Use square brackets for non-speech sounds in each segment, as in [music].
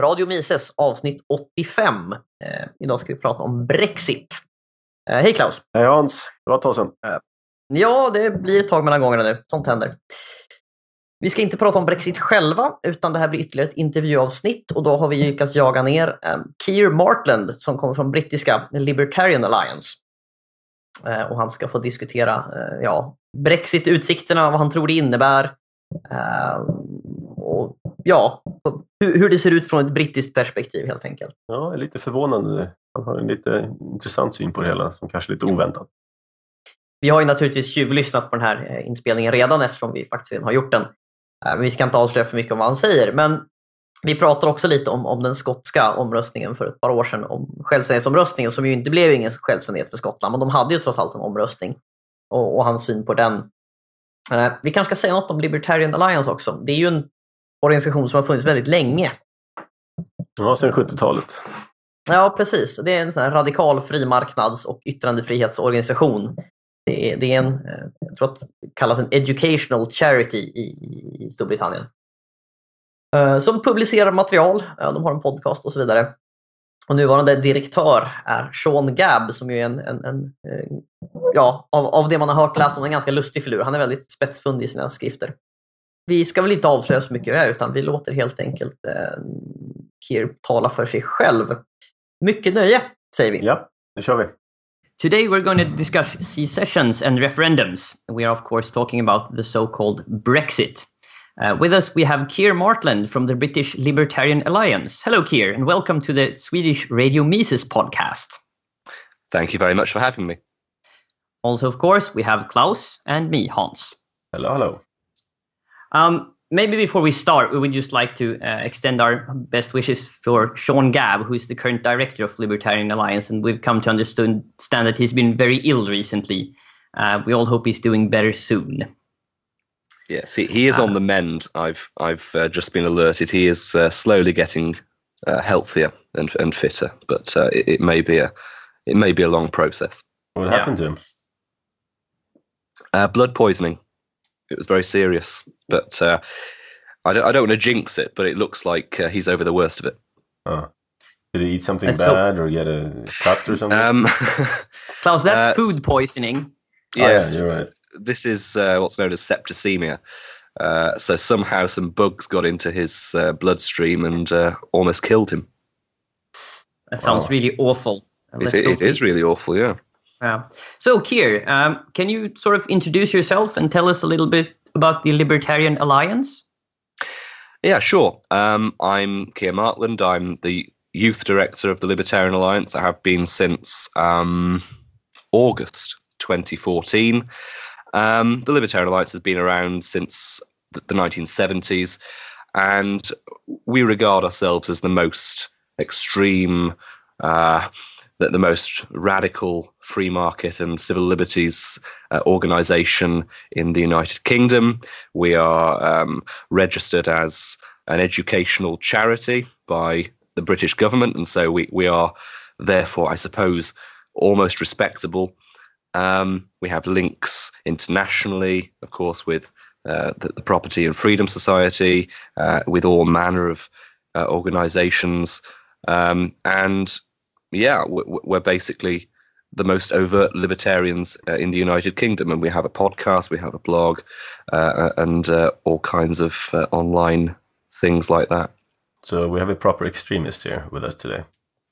Radio Mises avsnitt 85. Eh, idag ska vi prata om Brexit. Eh, hej Klaus! Hej Hans! Det var ett tag sedan. Ja, det blir ett tag mellan gångerna nu. Sånt händer. Vi ska inte prata om Brexit själva, utan det här blir ytterligare ett intervjuavsnitt och då har vi lyckats jaga ner Keir Martland som kommer från brittiska Libertarian Alliance. och han ska få diskutera ja, Brexit-utsikterna, vad han tror det innebär, och ja, hur, hur det ser ut från ett brittiskt perspektiv helt enkelt. Ja, lite förvånande. Han har en lite intressant syn på det hela som kanske är lite oväntat. Vi har ju naturligtvis tjuvlyssnat på den här eh, inspelningen redan eftersom vi faktiskt redan har gjort den. Eh, vi ska inte avslöja för mycket om vad han säger, men vi pratar också lite om, om den skotska omröstningen för ett par år sedan, om självständighetsomröstningen som ju inte blev ingen självständighet för Skottland, men de hade ju trots allt en omröstning och, och hans syn på den. Eh, vi kanske ska säga något om Libertarian Alliance också. Det är ju en organisation som har funnits väldigt länge. Ja, sedan 70-talet. Ja, precis. Det är en sån radikal frimarknads och yttrandefrihetsorganisation. Det är, det är en, eh, jag tror att det kallas en educational charity i, i Storbritannien. Uh, som publicerar material, de har en podcast och så vidare. Och nuvarande direktör är Sean Gabb som är en, en, en uh, ja, av, av det man har hört läst om en ganska lustig filur. Han är väldigt spetsfundig i sina skrifter vi ska väl inte avslöja så mycket här utan vi låter helt enkelt eh, Keir tala för sig själv. Mycket nöje, säger vi. Ja, nu kör vi. Today we're going to discuss secessions and referendums. We are of course talking about the so-called Brexit. Uh, with us we have Keir Martland from the British Libertarian Alliance. Hello Keir and welcome to the Swedish Radio Mises podcast. Thank you very much for having me. Also of course we have Klaus and me, Hans. Hello, hello. Um, maybe before we start, we would just like to uh, extend our best wishes for Sean Gabb, who is the current director of Libertarian Alliance, and we've come to understand that he's been very ill recently. Uh, we all hope he's doing better soon. Yes, he, he is uh, on the mend. I've I've uh, just been alerted. He is uh, slowly getting uh, healthier and and fitter, but it, it, may be a it may be a long process. What happened yeah. to him? blood poisoning. It was very serious, but uh, I don't. I don't want to jinx it, but it looks like uh, he's over the worst of it. Oh. Did he eat something bad or get a cut or something? Um, [laughs] Klaus, that's uh, food poisoning. Yes, oh, yeah, you're right. This is uh, what's known as septicemia. Uh, so somehow some bugs got into his uh, bloodstream and uh, almost killed him. That sounds wow. really awful. It, it is really awful, yeah. Yeah. So, Keir, um, can you sort of introduce yourself and tell us a little bit about the Libertarian Alliance? Yeah, sure. Um, I'm Keir Martland. I'm the youth director of the Libertarian Alliance. I have been since um, August 2014. Um, the Libertarian Alliance has been around since the, the 1970s, and we regard ourselves as the most extreme. Uh, that the most radical free market and civil liberties uh, organization in the United Kingdom. We are um, registered as an educational charity by the British government, and so we, we are therefore, I suppose, almost respectable. Um, we have links internationally, of course, with uh, the, the, Property and Freedom Society, uh, with all manner of uh, organizations. Um, and yeah, we're basically the most overt libertarians uh, in the United Kingdom, and we have a podcast, we have a blog, uh, and uh, all kinds of uh, online things like that. So we have a proper extremist here with us today.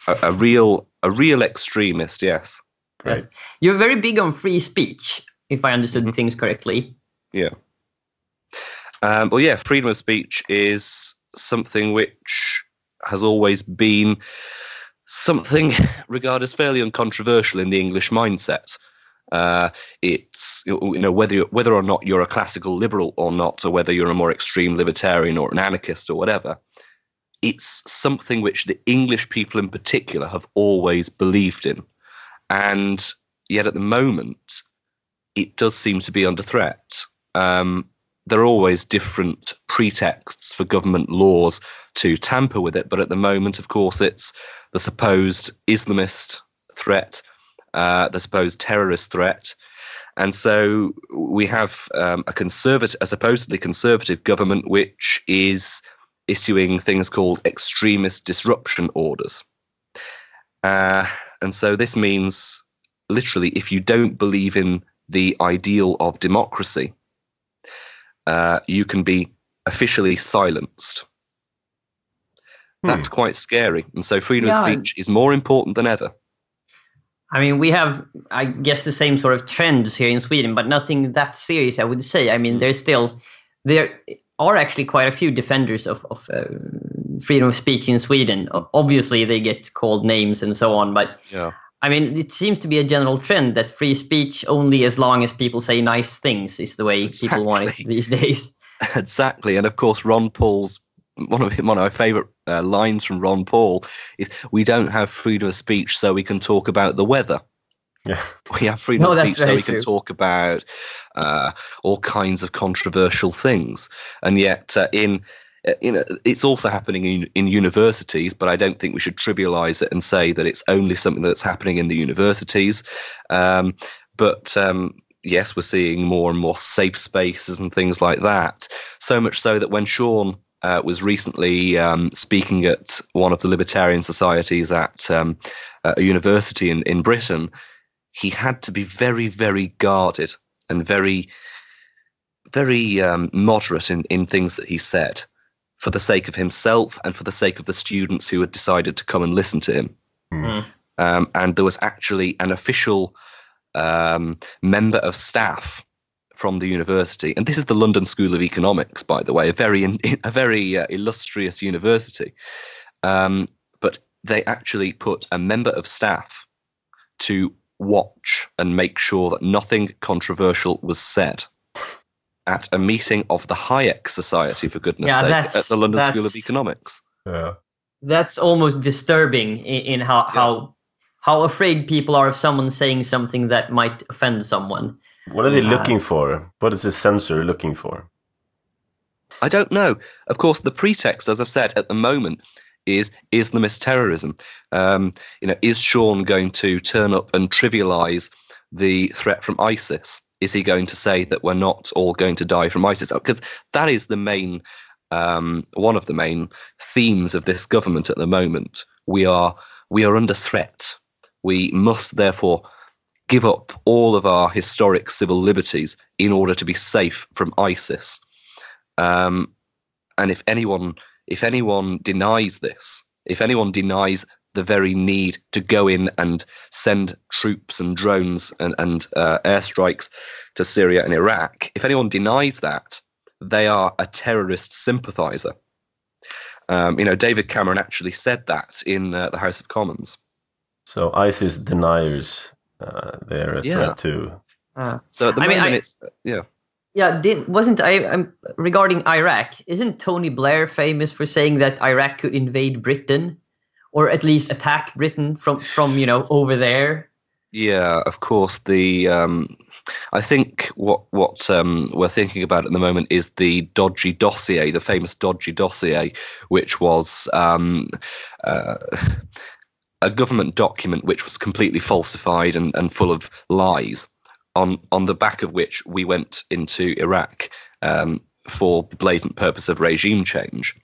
A, a real, a real extremist, yes. Right. Yes. You're very big on free speech, if I understood mm-hmm. things correctly. Yeah. Um, well, yeah, freedom of speech is something which has always been something [laughs] regarded as fairly uncontroversial in the English mindset. Uh, it's you know whether whether or not you're a classical liberal or not, or whether you're a more extreme libertarian or an anarchist or whatever. It's something which the English people in particular have always believed in, and yet at the moment, it does seem to be under threat. Um, there are always different pretexts for government laws to tamper with it, but at the moment, of course, it's the supposed Islamist threat, uh, the supposed terrorist threat. And so we have um, a conservative, a supposedly conservative government, which is issuing things called extremist disruption orders. Uh, and so this means literally, if you don't believe in the ideal of democracy, uh, you can be officially silenced. That's quite scary. And so freedom Yeah. of speech is more important than ever. I mean, we have, I guess, the same sort of trends here in Sweden, but nothing that serious, I would say. I mean, there's still, there are actually quite a few defenders of, of uh, freedom of speech in Sweden. Obviously, they get called names and so on, but Yeah. I mean, it seems to be a general trend that free speech only as long as people say nice things is the way people want it these days. [laughs] Exactly, and of course, Ron Paul's one of one of my favourite uh, lines from Ron Paul is, "We don't have freedom of speech, so we can talk about the weather. Yeah. [laughs] We have freedom No, of speech, so very we can talk about uh, all kinds of controversial things." And yet, uh, in you know, it's also happening in, in universities, but I don't think we should trivialize it and say that it's only something that's happening in the universities. Um, but um, yes, we're seeing more and more safe spaces and things like that. So much so that when Sean uh, was recently um, speaking at one of the libertarian societies at um, a university in, in Britain, he had to be very, very guarded and very, very um, moderate in, in things that he said for the sake of himself and for the sake of the students who had decided to come and listen to him. Mm. Um, and there was actually an official um, member of staff from the university, and this is the London School of Economics, by the way, a very [laughs] a very uh, illustrious university. Um, but they actually put a member of staff to watch and make sure that nothing controversial was said at a meeting of the Hayek Society, for goodness Yeah, sake, at the London School of Economics. Yeah. That's almost disturbing in, in how, how how afraid people are of someone saying something that might offend someone. What are they Uh, looking for? What is the censor looking for? I don't know. Of course, the pretext, as I've said, at the moment is Islamist terrorism. Um, you know, is Sean going to turn up and trivialize the threat from ISIS? Is he going to say that we're not all going to die from ISIS? Because that is the main, um, one of the main themes of this government at the moment. We are we are under threat. We must therefore give up all of our historic civil liberties in order to be safe from ISIS. Um, and if anyone if anyone denies this, if anyone denies the very need to go in and send troops and drones and, and uh, airstrikes to Syria and Iraq, if anyone denies that, they are a terrorist sympathizer. Um, you know, David Cameron actually said that in uh, the House of Commons. So ISIS deniers, uh, they're a Yeah. threat too. So at the I mean, I- it's yeah. Yeah, did, wasn't I um, regarding Iraq? Isn't Tony Blair famous for saying that Iraq could invade Britain, or at least attack Britain from from you know over there? Yeah, of course. The um, I think what what um, we're thinking about at the moment is the dodgy dossier, the famous dodgy dossier, which was um, uh, a government document which was completely falsified and, and full of lies. On on the back of which we went into Iraq um, for the blatant purpose of regime change.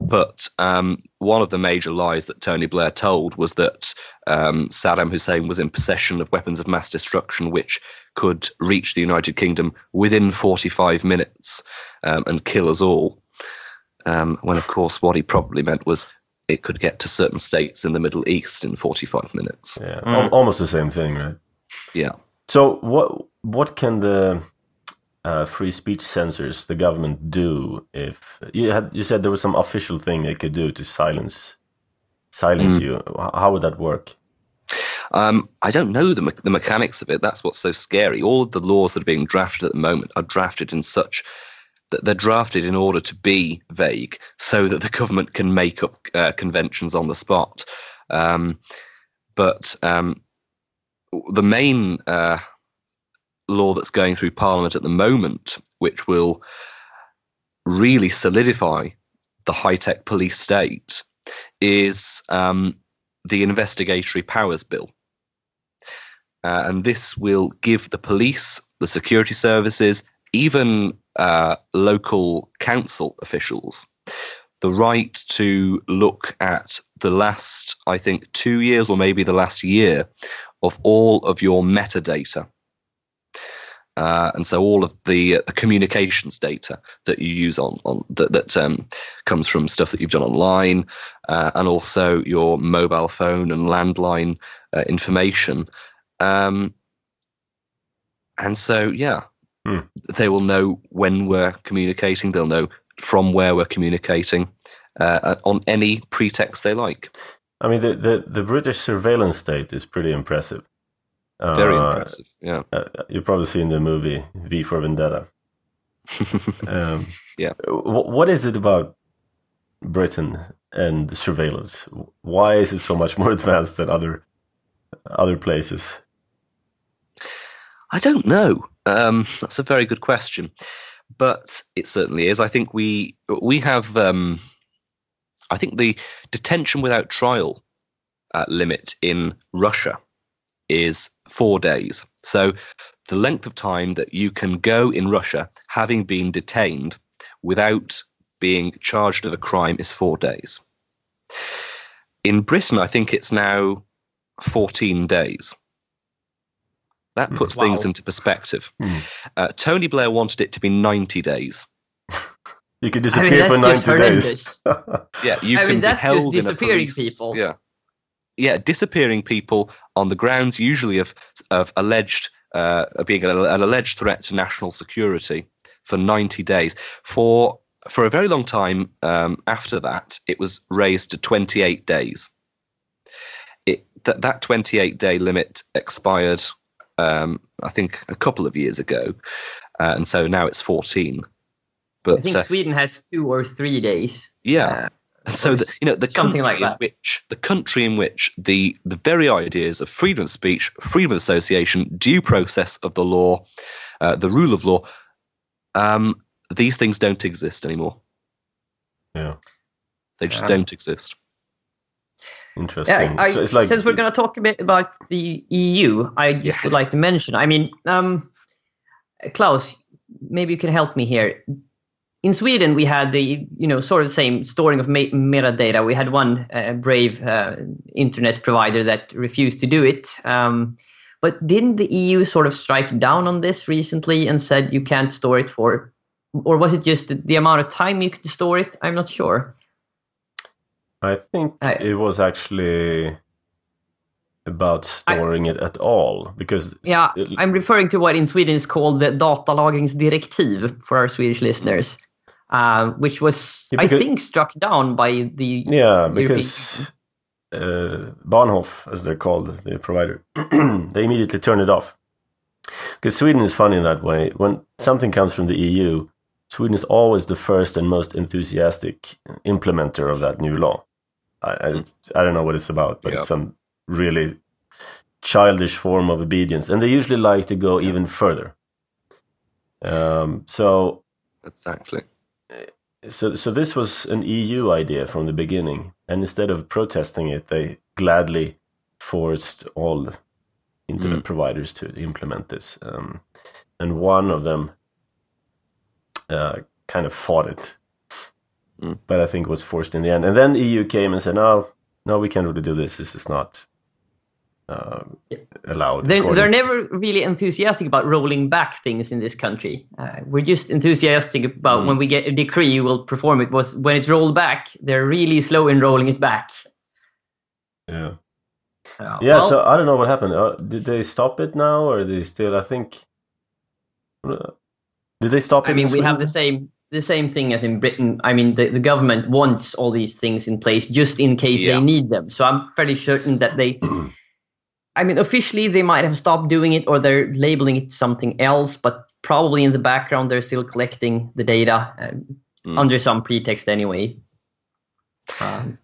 But um, one of the major lies that Tony Blair told was that um, Saddam Hussein was in possession of weapons of mass destruction which could reach the United Kingdom within 45 minutes um, and kill us all. Um, when, of course, what he probably meant was it could get to certain states in the Middle East in 45 minutes. Yeah, Mm. almost the same thing, right? Yeah. So what what can the uh, free speech censors, the government, do if you had you said there was some official thing they could do to silence silence Mm. you? How would that work? Um, I don't know the, me- the mechanics of it. That's what's so scary. All of the laws that are being drafted at the moment are drafted in such that they're drafted in order to be vague, so that the [laughs] government can make up uh, conventions on the spot. Um, but um, the main uh, law that's going through Parliament at the moment, which will really solidify the high tech police state, is um, the Investigatory Powers Bill. Uh, and this will give the police, the security services, even uh, local council officials the right to look at the last, I think, two years or maybe the last year of all of your metadata. Uh, and so all of the, uh, the communications data that you use on, on that, that um, comes from stuff that you've done online, uh, and also your mobile phone and landline uh, information. Um, and so, yeah, Hmm. they will know when we're communicating. They'll know from where we're communicating uh, on any pretext they like. I mean, the, the, the British surveillance state is pretty impressive. Very Uh, impressive. Yeah. Uh, you've probably seen the movie V for Vendetta. [laughs] Um, Yeah. wh- what is it about Britain and the surveillance? Why is it so much more [laughs] advanced than other other places? I don't know. Um, that's a very good question, but it certainly is. I think we we have. Um, I think the detention without trial uh, limit in Russia is four days. So the length of time that you can go in Russia, having been detained without being charged of a crime, is four days. In Britain, I think it's now fourteen days. That puts Wow. things into perspective. Hmm. Uh, Tony Blair wanted it to be 90 days. [laughs] You could I mean, disappear that's for just ninety days. [laughs] Yeah, you I can mean, be that's just held in a disappearing police- people. Yeah, yeah, disappearing people on the grounds usually of of alleged uh, being an, an alleged threat to national security for 90 days. For for a very long time um, after that, it was raised to 28 days. It that that 28 day limit expired, um, I think, a couple of years ago, uh, and so now it's 14. I But think uh, Sweden has two or three days. yeah, Uh, and so the, you know the Something country like in which the country in which the the very ideas of freedom of speech, freedom of association, due process of the law, uh, the rule of law, um, these things don't exist anymore. yeah, They just Yeah. don't exist. interesting. Yeah, I, so it's like since we're going to talk a bit about the EU, I just Yes. would like to mention. I mean, um, Klaus, maybe you can help me here. In Sweden, we had the you know sort of same storing of metadata. We had one uh, brave uh, internet provider that refused to do it. Um, but didn't the EU sort of strike down on this recently and said you can't store it for, or was it just the, the amount of time you could store it? I'm not sure. I think I- it was actually about storing it at all because Yeah, I'm referring to what in Sweden is called the datalagringsdirektiv for our Swedish listeners, uh, which was, Yeah, I think, struck down by the. Yeah, because uh, Bahnhof, as they're called, the provider, [clears throat] they immediately turn it off. Because Sweden is funny in that way. When something comes from the EU, Sweden is always the first and most enthusiastic implementer of that new law. I, I, I don't know what it's about, but Yeah. it's some really childish form of obedience. And they usually like to go even further. Um, so Exactly. So, so this was an EU idea from the beginning, and instead of protesting it, they gladly forced all internet Mm. providers to implement this. Um, and one of them uh, kind of fought it, Mm. but I think was forced in the end. And then the EU came and said, "No, no, we can't really do this. This is not uh, allowed." They're, they're never really enthusiastic about rolling back things in this country. Uh, we're just enthusiastic about Mm. when we get a decree, we'll perform it. Was when it's rolled back, they're really slow in rolling it back. Yeah. Uh, Yeah, well, so I don't know what happened. Uh, did they stop it now, or are they still? I think. uh, Did they stop it? I mean, we have the same the same thing as in Britain. I mean, the, the government wants all these things in place just in case Yeah. they need them. So I'm fairly certain that they. [clears throat] I mean, officially they might have stopped doing it or they're labeling it something else, but probably in the background they're still collecting the data um, Mm. under some pretext anyway. Um,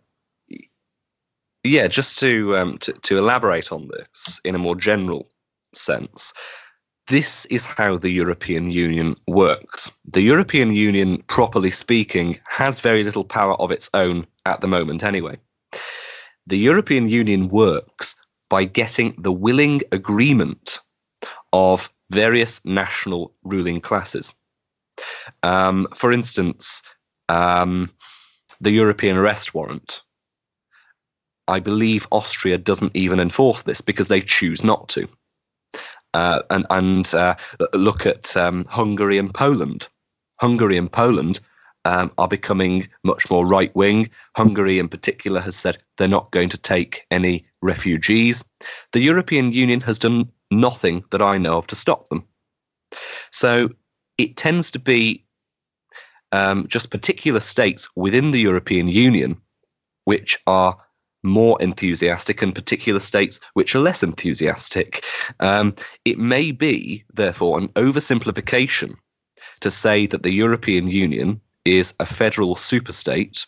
Yeah, just to, um, to to elaborate on this in a more general sense, this is how the European Union works. The European Union, properly speaking, has very little power of its own at the moment, anyway. The European Union works by getting the willing agreement of various national ruling classes. Um, for instance, um, the European arrest warrant, I believe Austria doesn't even enforce this because they choose not to. Uh, and and uh, look at um, Hungary and Poland. Hungary and Poland um, are becoming much more right wing. Hungary, in particular, has said they're not going to take any refugees. The European Union has done nothing that I know of to stop them. So it tends to be um, just particular states within the European Union which are more enthusiastic and particular states which are less enthusiastic. Um, it may be, therefore, an oversimplification to say that the European Union is a federal superstate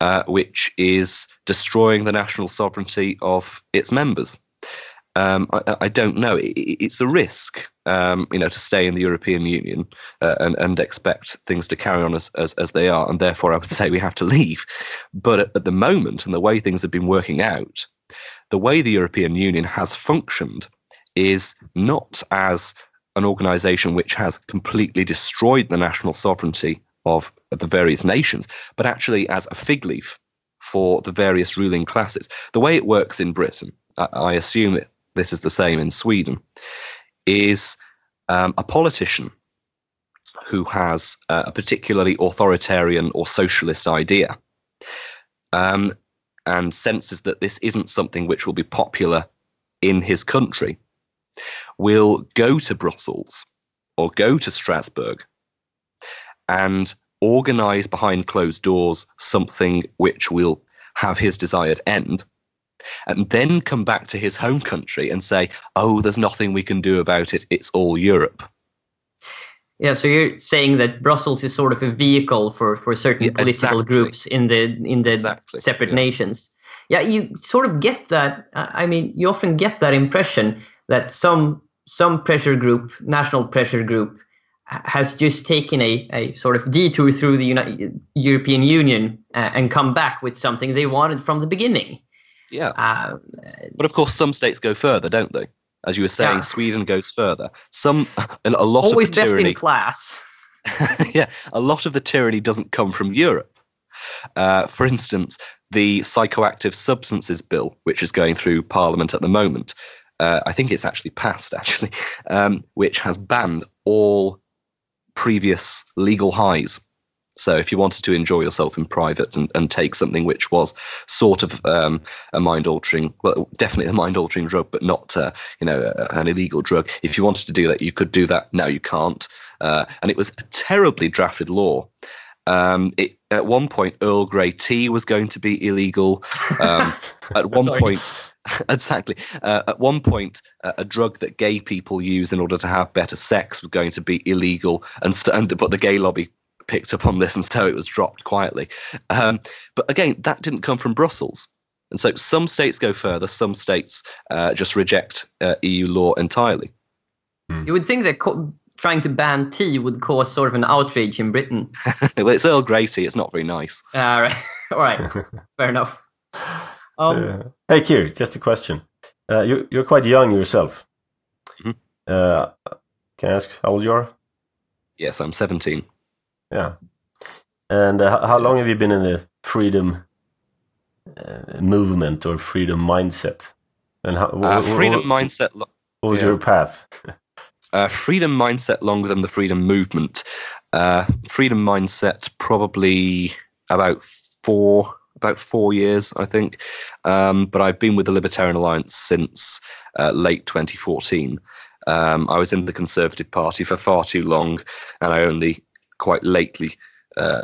uh, which is destroying the national sovereignty of its members. Um, I, I, don't know. It, it's a risk, um, you know, to stay in the European Union uh, and, and expect things to carry on as, as, as they are, and therefore I would [laughs] say we have to leave. But at, at the moment, and the way things have been working out, the way the European Union has functioned is not as an organisation which has completely destroyed the national sovereignty of the various nations, but actually as a fig leaf for the various ruling classes. The way it works in Britain, I, assume this is the same in Sweden, is um, a politician who has a particularly authoritarian or socialist idea um, and senses that this isn't something which will be popular in his country, will go to Brussels or go to Strasbourg and organize behind closed doors something which will have his desired end and then come back to his home country and say, oh, there's nothing we can do about it, it's all Europe. Yeah, so you're saying that Brussels is sort of a vehicle for, for certain yeah, political exactly. groups in the in the exactly. separate yeah. nations. Yeah, you sort of get that. I mean, you often get that impression that some some pressure group, national pressure group, has just taken a, a sort of detour through the United, European Union uh, and come back with something they wanted from the beginning. Yeah. Um, but of course, some states go further, don't they? As you were saying, yeah. Sweden goes further. Some, a lot Always of the best tyranny, in class. [laughs] yeah, a lot of the tyranny doesn't come from Europe. Uh, for instance, the psychoactive substances bill, which is going through Parliament at the moment, uh, I think it's actually passed, [laughs] actually, um, which has banned all previous legal highs so if you wanted to enjoy yourself in private and, and take something which was sort of um, a mind altering, well, definitely a mind altering drug, but not uh, you know an illegal drug. If you wanted to do that, you could do that. Now you can't. Uh, and it was a terribly drafted law. Um, it, at one point, Earl Grey tea was going to be illegal. Um, at [laughs] one point, [laughs] exactly. Uh, at one point, uh, a drug that gay people use in order to have better sex was going to be illegal, and, st- and but the gay lobby picked up on this and so it was dropped quietly. Um, but again, that didn't come from Brussels. And so some states go further, some states uh, just reject uh, EU law entirely. Hmm. You would think that co- trying to ban tea would cause sort of an outrage in Britain. [laughs] well, it's Earl Grey tea, it's not very nice. All right. [laughs] All right. Fair enough. Um, uh, hey, Keir, just a question. Uh, you're, you're quite young yourself. Mm-hmm. Uh, can I ask how old you are? Yes, I'm 17. Yeah. And uh, how long have you been in the freedom uh, movement or freedom mindset? And how, uh, freedom mindset. What was yeah. your path? [laughs] Uh, freedom mindset longer than the freedom movement. Uh, freedom mindset probably about four about four years, I think. Um, but I've been with the Libertarian Alliance since uh, late 2014. Um, I was in the Conservative Party for far too long, and I only quite lately, uh,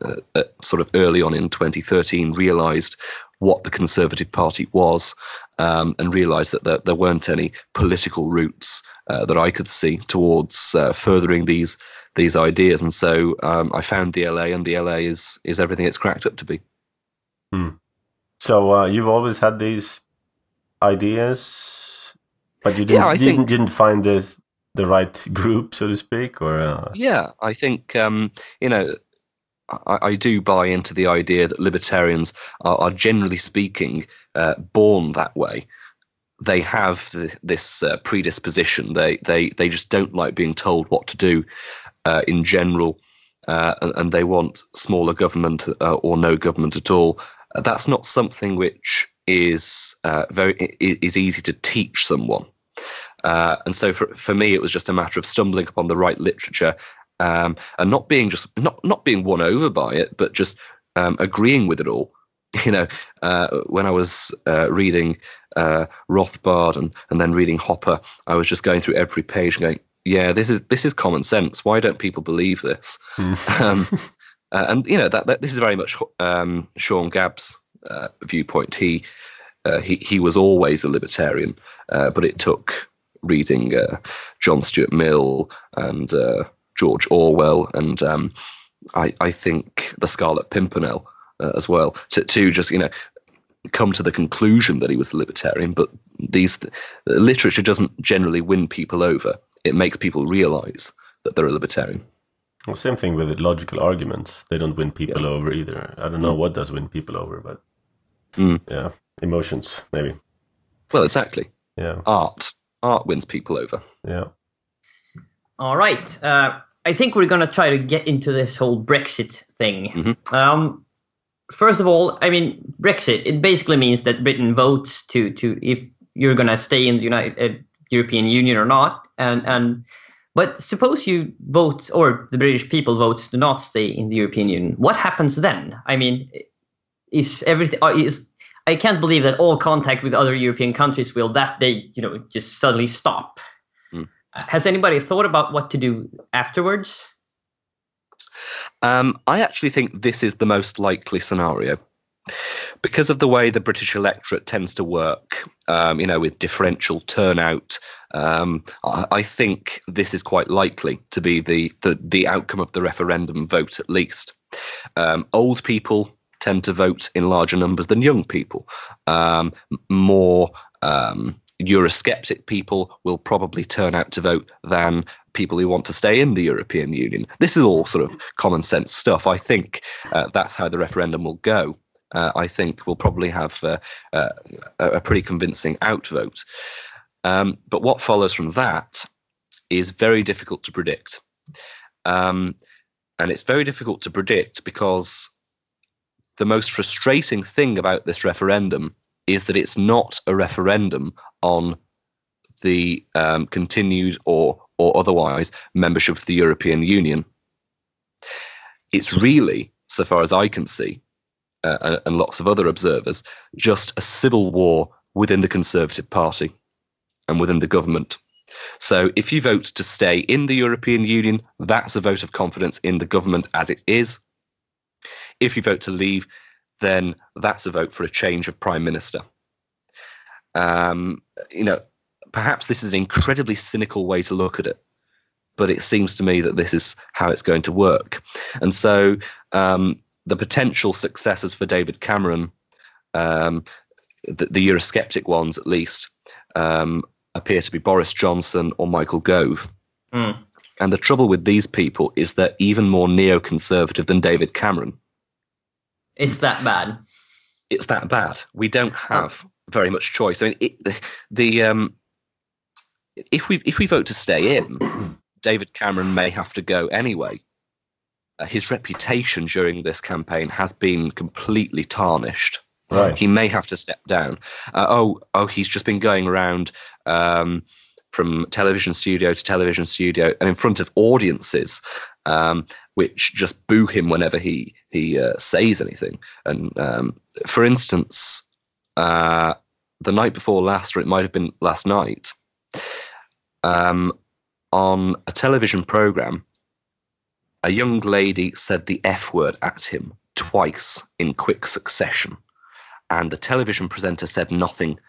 uh, uh, sort of early on in 2013, realised what the Conservative Party was um, and realised that there, there, weren't any political routes uh, that I could see towards uh, furthering these these ideas. And so um, I found the LA, and the LA is is everything it's cracked up to be. Hmm. So uh, you've always had these ideas, but you didn't, yeah, didn't, think... didn't find the the right group, so to speak, or uh... yeah, I think um, you know. I, I, do buy into the idea that libertarians are, are generally speaking uh, born that way. They have the, this uh, predisposition. They they they just don't like being told what to do. Uh, in general, uh, and, and they want smaller government uh, or no government at all. That's not something which is uh, very is easy to teach someone. Uh, and so for for me, it was just a matter of stumbling upon the right literature um, and not being just not not being won over by it, but just um, agreeing with it all. [laughs] You know, uh, when I was uh, reading uh, Rothbard and, and then reading Hoppe, I was just going through every page and going, "Yeah, this is this is common sense. Why don't people believe this?" [laughs] um, uh, and you know that, that this is very much um, Sean Gabb's uh, viewpoint. He uh, he he was always a libertarian, uh, but it took reading uh, John Stuart Mill and uh, George Orwell and um, I I think the Scarlet Pimpernel as well to to just you know come to the conclusion that he was a libertarian. But these the literature doesn't generally win people over. It makes people realise that they're a libertarian. Well, same thing with logical arguments. They don't win people over either. I don't know what does win people over, but Mm. yeah, emotions maybe. Well, exactly. Yeah, Art art wins people over. yeah. All right. Uh, I think we're going to try to get into this whole Brexit thing. Mhm. Um, first of all, I mean, Brexit, it basically means that Britain votes to, to if you're going to stay in the United uh, European Union or not. And, and But suppose you vote, or the British people vote to not stay in the European Union. What happens then? I mean, is everything, is, I can't believe that all contact with other European countries will that day, you know, just suddenly stop. Uh, Has anybody thought about what to do afterwards? Um, I actually think this is the most likely scenario because of the way the British electorate tends to work. Um, you know, with differential turnout, um, I, I think this is quite likely to be the the, the outcome of the referendum vote, at least. Um, old people tend to vote in larger numbers than young people. Um, more um, Eurosceptic people will probably turn out to vote than people who want to stay in the European Union. This is all sort of common sense stuff. I think uh, that's how the referendum will go. Uh, I think we'll probably have uh, uh, a a pretty convincing outvote. Um, but what follows from that is very difficult to predict. Um, and it's very difficult to predict because the most frustrating thing about this referendum is that it's not a referendum on the um, continued or or otherwise membership of the European Union. It's really, so far as I can see, uh, and- and lots of other observers, just a civil war within the Conservative Party and within the government. So if you vote to stay in the European Union, that's a vote of confidence in the government as it is. If you vote to leave, then that's a vote for a change of prime minister. Um, you know, perhaps this is an incredibly cynical way to look at it, but it seems to me that this is how it's going to work. And so um, the potential successors for David Cameron, um, the, the Eurosceptic ones at least, um, appear to be Boris Johnson or Michael Gove. Hmm. And the trouble with these people is they're even more neoconservative than David Cameron. It's that bad. It's that bad. We don't have very much choice. I mean, it, the, the um, if we if we vote to stay in, [clears throat] David Cameron may have to go anyway. Uh, his reputation during this campaign has been completely tarnished. Right. He may have to step down. Uh, oh, oh, he's just been going around um, from television studio to television studio and in front of audiences, um, which just boo him whenever he he uh, says anything. And um, for instance, uh, the night before last, or it might have been last night, um, on a television program, a young lady said the F word at him twice in quick succession. And the television presenter said nothing. [laughs]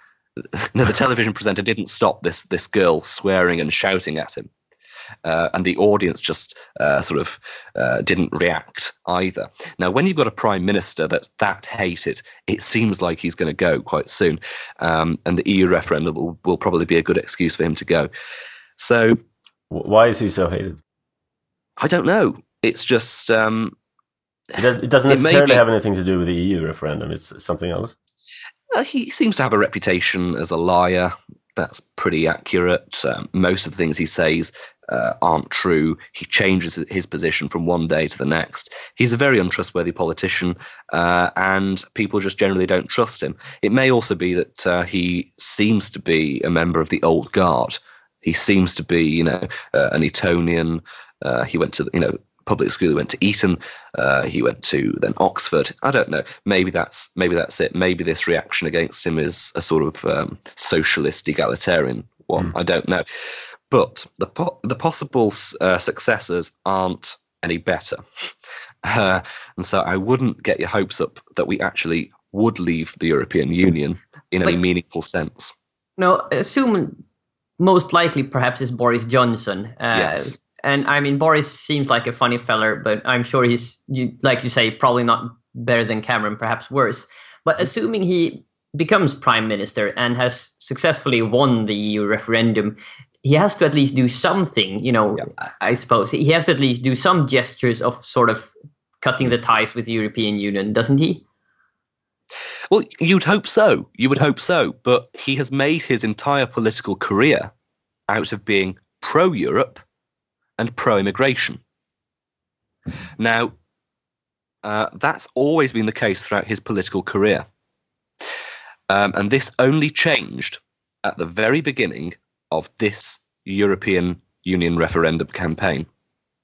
No, the television presenter didn't stop this this girl swearing and shouting at him, uh, and the audience just uh, sort of uh, didn't react either. Now, when you've got a prime minister that's that hated, it seems like he's going to go quite soon, um, and the EU referendum will, will probably be a good excuse for him to go. So Why is he so hated? I don't know. It's just um, It, does, it doesn't It necessarily be- have anything to do with the EU referendum. It's something else. uh, he seems to have a reputation as a liar. that's pretty accurate. Um, most of the things he says uh, aren't true. He changes his position from one day to the next. He's a very untrustworthy politician, uh, and people just generally don't trust him. It may also be that uh, he seems to be a member of the old guard. He seems to be, you know, uh, an Etonian. Uh, he went to, you know, public school. He went to Eton. Uh, he went to then Oxford. I don't know. Maybe that's maybe that's it. Maybe this reaction against him is a sort of um, socialist egalitarian one. Mm. I don't know. But the po- the possible uh, successors aren't any better, [laughs] uh, and so I wouldn't get your hopes up that we actually would leave the European Union in like, any meaningful sense. No, assume most likely perhaps is Boris Johnson. Uh, yes. And I mean, Boris seems like a funny feller, but I'm sure he's, you, like you say, probably not better than Cameron, perhaps worse. But mm-hmm. assuming he becomes prime minister and has successfully won the EU referendum, he has to at least do something, you know, yeah. I suppose. He has to at least do some gestures of sort of cutting the ties with the European Union, doesn't he? Well, you'd hope so. You would hope so. But he has made his entire political career out of being pro Europe and pro immigration. Now, uh, that's always been the case throughout his political career. Um, and this only changed at the very beginning of this European Union referendum campaign.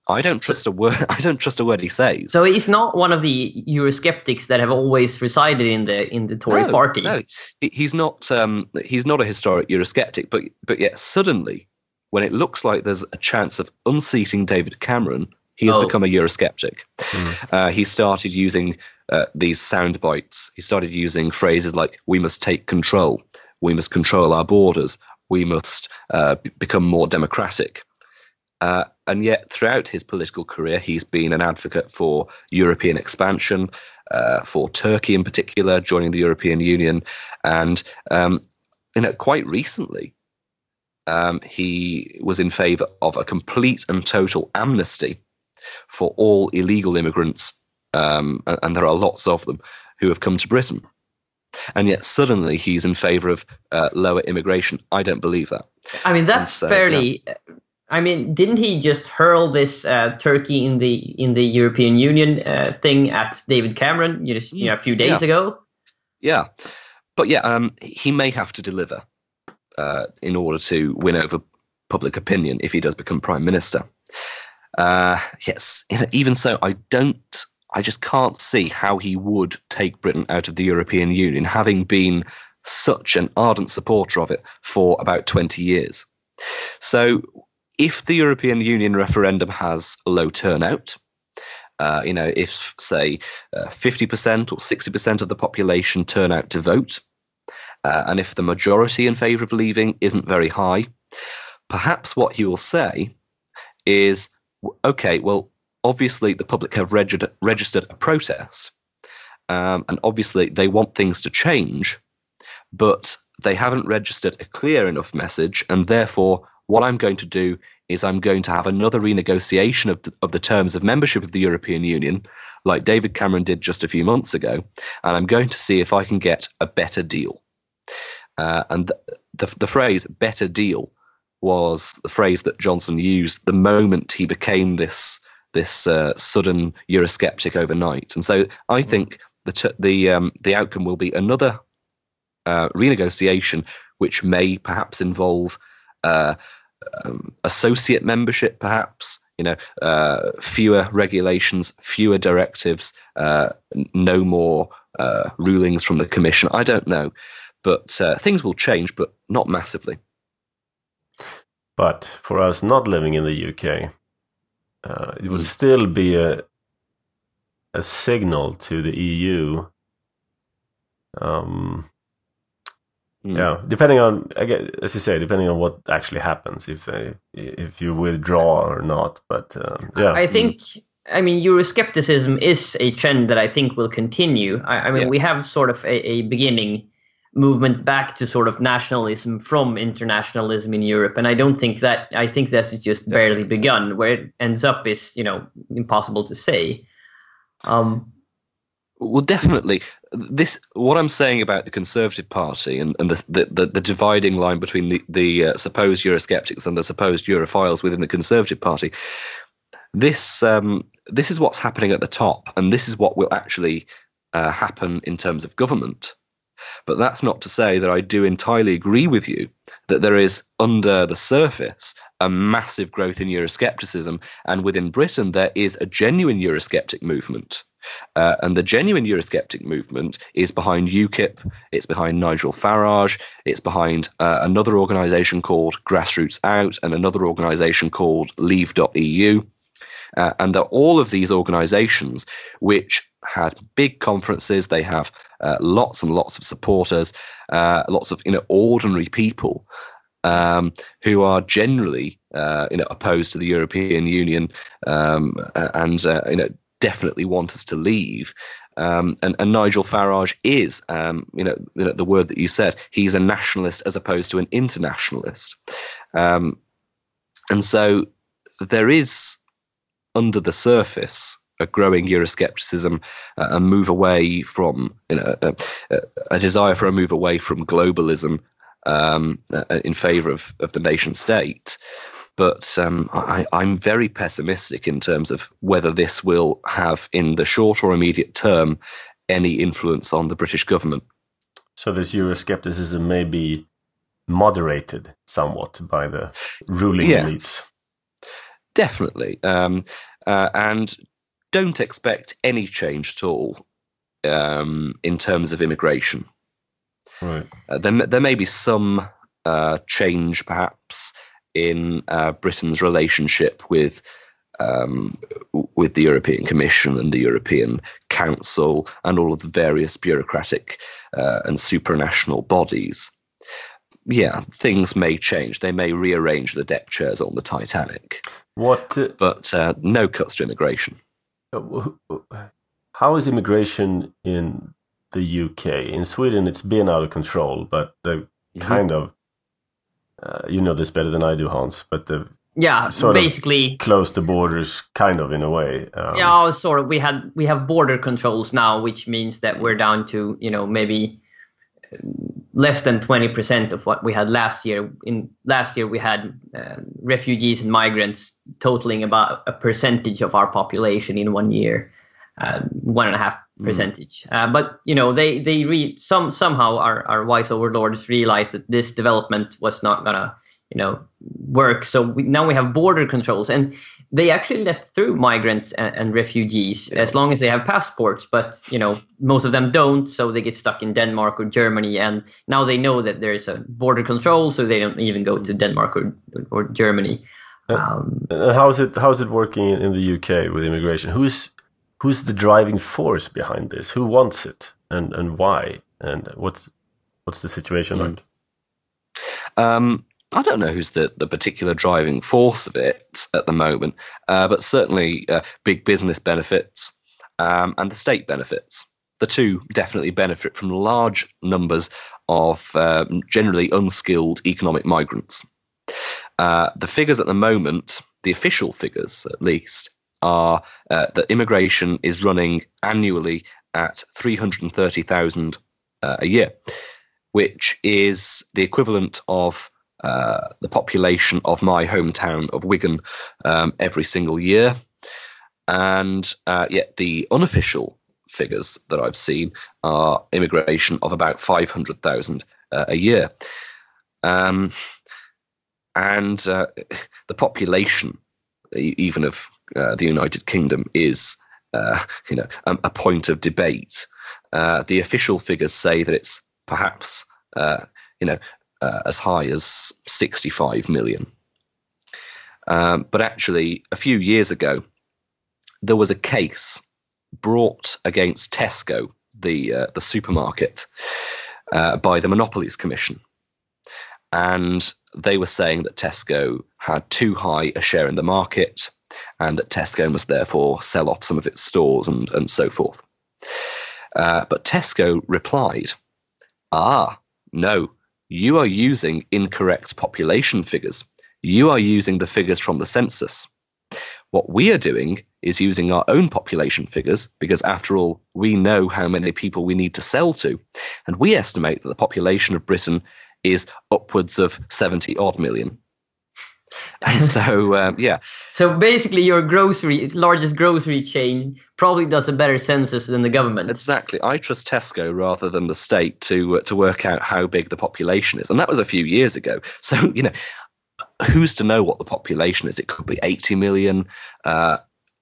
I don't trust a word. [laughs] I don't trust a word he says. So he's not one of the Eurosceptics that have always resided in the in the Tory no, party. No, he's not. Um, he's not a historic Eurosceptic, but but yet suddenly, when it looks like there's a chance of unseating David Cameron, he has oh. become a Eurosceptic. Mm. Uh, he started using uh, these sound bites. He started using phrases like "We must take control," "We must control our borders," "We must uh, b- become more democratic." Uh, and yet, throughout his political career, he's been an advocate for European expansion, uh, for Turkey in particular, joining the European Union. And um, you know, quite recently, um, he was in favour of a complete and total amnesty for all illegal immigrants, um, and there are lots of them who have come to Britain. And yet, suddenly, he's in favour of uh, lower immigration. I don't believe that. I mean, that's so, fairly. Yeah I mean, didn't he just hurl this uh, Turkey in the in the European Union uh, thing at David Cameron, you know, a few days yeah. ago? Yeah, but yeah, um, he may have to deliver uh, in order to win over public opinion if he does become prime minister. Uh, yes, even so, I don't. I just can't see how he would take Britain out of the European Union, having been such an ardent supporter of it for about twenty years. So if the European Union referendum has low turnout, uh, you know, if say uh, 50% or 60% of the population turn out to vote, uh, and if the majority in favour of leaving isn't very high, perhaps what he will say is, okay, well, obviously the public have reg- registered a protest, um, and obviously they want things to change, but they haven't registered a clear enough message, and therefore what I'm going to do is I'm going to have another renegotiation of the, of the terms of membership of the European Union, like David Cameron did just a few months ago, and I'm going to see if I can get a better deal. Uh, and the, the, the phrase "better deal" was the phrase that Johnson used the moment he became this this uh, sudden Eurosceptic overnight. And so I think the t- the um, the outcome will be another uh, renegotiation, which may perhaps involve uh, um, associate membership, perhaps. You know, uh, fewer regulations, fewer directives, uh, no more uh, rulings from the commission. I don't know, but uh, things will change, but not massively. But for us not living in the UK, uh, it will mm. still be a a signal to the EU um, Mm. Yeah, depending on as you say, depending on what actually happens, if they if you withdraw or not. But um, yeah, I think. I mean, Euroscepticism is a trend that I think will continue. I, I mean, yeah. we have sort of a, a, beginning movement back to sort of nationalism from internationalism in Europe, and I don't think that. I think this that's just barely begun. Where it ends up is, you know, impossible to say. Um, Well, definitely. This what I'm saying about the Conservative Party and, and the, the, the, the dividing line between the, the uh, supposed Eurosceptics and the supposed Europhiles within the Conservative Party. This um, this is what's happening at the top, and this is what will actually uh, happen in terms of government. But that's not to say that I do entirely agree with you that there is under the surface a massive growth in Euroscepticism, and within Britain there is a genuine Eurosceptic movement. Uh, and the genuine Eurosceptic movement is behind UKIP, it's behind Nigel Farage, it's behind uh, another organisation called Grassroots Out, and another organisation called Leave.eu. Uh, and that all of these organizations, which had big conferences, they have uh, lots and lots of supporters, uh, lots of you know ordinary people um, who are generally uh, you know opposed to the European Union um, and uh, you know definitely want us to leave. Um, and, and, Nigel Farage is, um, you know, the, the, word that you said. He's a nationalist as opposed to an internationalist, um, and so there is under the surface a growing Euroscepticism, uh, a move away from you know, a, a, desire for a move away from globalism um, uh, in favour of, of the nation state. But um, I, I'm very pessimistic in terms of whether this will have, in the short or immediate term, any influence on the British government. So this Euroscepticism may be moderated somewhat by the ruling yeah. elites. Definitely. Um, uh, and don't expect any change at all um, in terms of immigration. Right. Uh, there, there may be some uh, change, perhaps, in uh, Britain's relationship with um, with the European Commission and the European Council and all of the various bureaucratic uh, and supranational bodies yeah, things may change. They may rearrange the deck chairs on the Titanic. What? Uh, but uh, no cuts to immigration. Uh, how is immigration in the UK? In Sweden, it's been out of control, but the mm-hmm. kind of uh, you know this better than I do, Hans. But the yeah, sort basically close the borders, kind of in a way. Um, yeah, sort of. We had we have border controls now, which means that we're down to you know maybe less than 20% of what we had last year. In last year, we had uh, refugees and migrants totaling about a percentage of our population in one year, uh, one and a half mm. percentage. Mm. Uh, but you know, they they re- some somehow our our wise overlords realized that this development was not gonna you know work. So we, now we have border controls, and they actually let through migrants and, and, refugees as long as they have passports. But you know most of them don't, so they get stuck in Denmark or Germany. And now they know that there is a border control, so they don't even go to Denmark or or Germany. Uh, um, and how is it how is it working in the UK with immigration? Who's who's the driving force behind this? Who wants it, and and why? And what's what's the situation like? Um, I don't know who's the, the particular driving force of it at the moment, uh, but certainly uh, big business benefits um, and the state benefits. The two definitely benefit from large numbers of um, generally unskilled economic migrants. Uh, the figures at the moment, the official figures at least, are uh, that immigration is running annually at 330,000 uh, a year, which is the equivalent of uh, the population of my hometown of Wigan um, every single year. And uh, yet the unofficial figures that I've seen are immigration of about 500,000 uh, a year. Um, and uh, the population, even of uh, the United Kingdom, is you know a, a, point of debate. the official figures say that it's perhaps you know uh, as high as 65 million. Um, but actually, a few years ago, there was a case brought against Tesco, the uh, the supermarket, uh, by the Monopolies Commission, and they were saying that Tesco had too high a share in the market, and that Tesco must therefore sell off some of its stores and and so forth. Uh, but Tesco replied, "Ah, no, you are using incorrect population figures. You are using the figures from the census. What we are doing is using our own population figures, because after all, we know how many people we need to sell to. And we estimate that the population of Britain is upwards of 70 odd million. [laughs] So, um, yeah. So basically, your grocery, largest grocery chain, probably does a better census than the government. Exactly. I trust Tesco rather than the state to uh, to work out how big the population is, and that was a few years ago. [laughs] So you know, who's to know what the population is? It could be 80 million. Uh,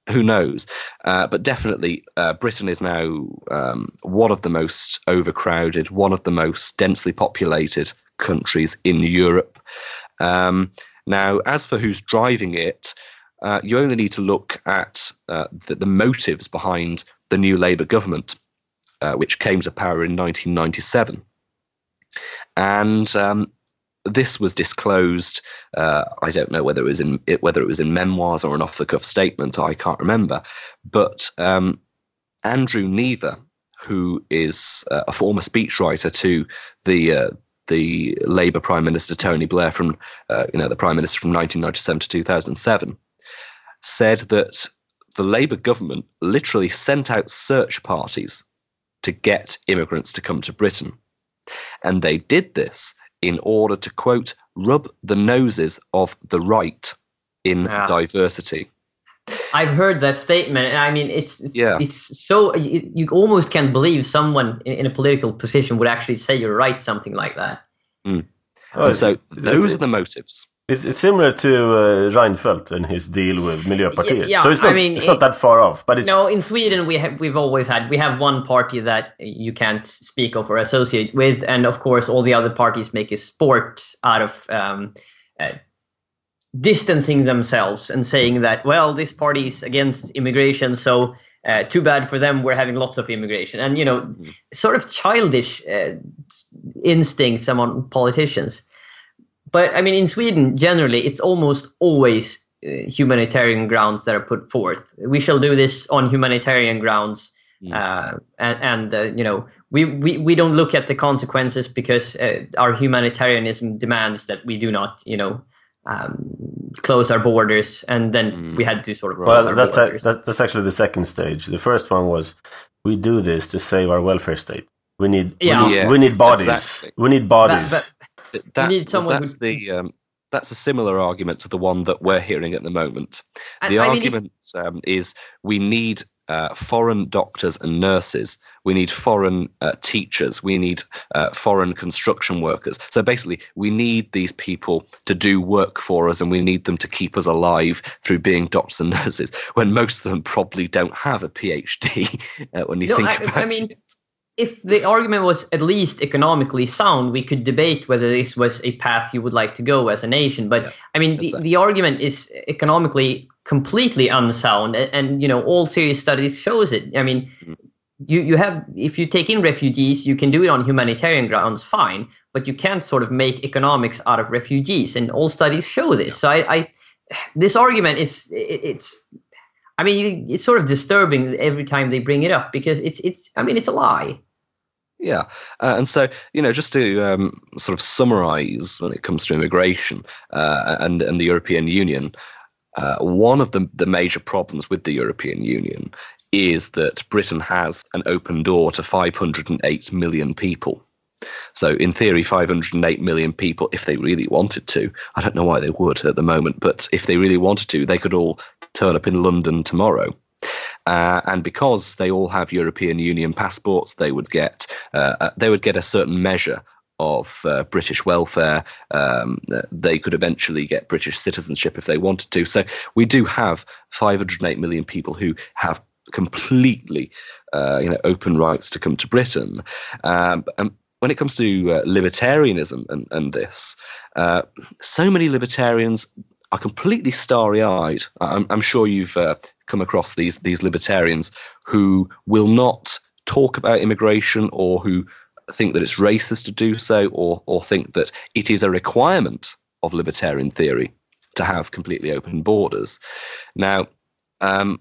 who knows? Uh, but definitely, uh, Britain is now um, one of the most overcrowded, one of the most densely populated countries in Europe. Um, now, as for who's driving it, uh, you only need to look at uh, the, the, motives behind the new Labour government, uh, which came to power in 1997. And um, this was disclosed. Uh, I don't know whether it was in whether it was in memoirs or an off the cuff statement. I can't remember. But um, Andrew Neather, who is uh, a former speechwriter to the uh, the Labour Prime Minister Tony Blair from uh, you know the Prime Minister from 1997 to 2007, said that the Labour government literally sent out search parties to get immigrants to come to Britain, and they did this in order to, quote, rub the noses of the right in yeah. diversity. I've heard that statement. and I mean, it's yeah. it's so you, you almost can't believe someone in, in, a political position would actually say you're right, something like that. Mm. Oh, so those are the motives. It's, it's similar to uh, Reinfeldt and his deal with Miljöpartiet. Yeah, yeah, so it's not, I mean, it's not that far off. But it's... no, in Sweden we have we've always had we have one party that you can't speak of or associate with, and of course all the other parties make a sport out of um, uh, distancing themselves and saying that well this party is against immigration, so uh, too bad for them. We're having lots of immigration, and you know, mm-hmm. sort of childish uh, instincts among politicians. But I mean, in Sweden, generally, it's almost always uh, humanitarian grounds that are put forth. We shall do this on humanitarian grounds. Mm. Uh, and, and uh, you know we, we, we don't look at the consequences because uh, our humanitarianism demands that we do not you know um, close our borders and then mm. we had to sort of well that's a, that, that's actually the second stage the first one was we do this to save our welfare state we need yeah. we need, yeah, we need bodies exactly. we need bodies but, but, that, need someone that's who... the um, that's a similar argument to the one that we're hearing at the moment. And, the I argument mean, if... um, is we need uh, foreign doctors and nurses. We need foreign uh, teachers. We need uh, foreign construction workers. So basically, we need these people to do work for us and we need them to keep us alive through being doctors and [laughs] nurses, when most of them probably don't have a PhD [laughs] uh, when you no, think I, about I mean, it if the argument was at least economically sound, we could debate whether this was a path you would like to go as a nation. But yeah, I mean, the, the argument is economically completely unsound, and, and, you know all serious studies shows it. I mean, mm-hmm. you you have if you take in refugees, you can do it on humanitarian grounds, fine, but you can't sort of make economics out of refugees, and all studies show this. Yeah. So I, I, this argument is it, it's I mean, it's sort of disturbing every time they bring it up because it's it's. I mean, it's a lie. Yeah, uh, and so you know, just to um, sort of summarize when it comes to immigration uh, and and the European Union, uh, one of the the major problems with the European Union is that Britain has an open door to 508 million people. So, in theory, 508 million people, if they really wanted to, I don't know why they would at the moment, but if they really wanted to, they could all turn up in London tomorrow. Uh, and because they all have European Union passports, they would get uh, uh they would get a certain measure of uh, British welfare. Um, they could eventually get British citizenship if they wanted to. So we do have 508 million people who have completely, uh, you know, open rights to come to Britain. Um, and when it comes to uh, libertarianism and, and this, uh, so many libertarians are completely starry-eyed. I'm, I'm sure you've uh, come across these these libertarians who will not talk about immigration or who think that it's racist to do so or or think that it is a requirement of libertarian theory to have completely open borders. Now, um,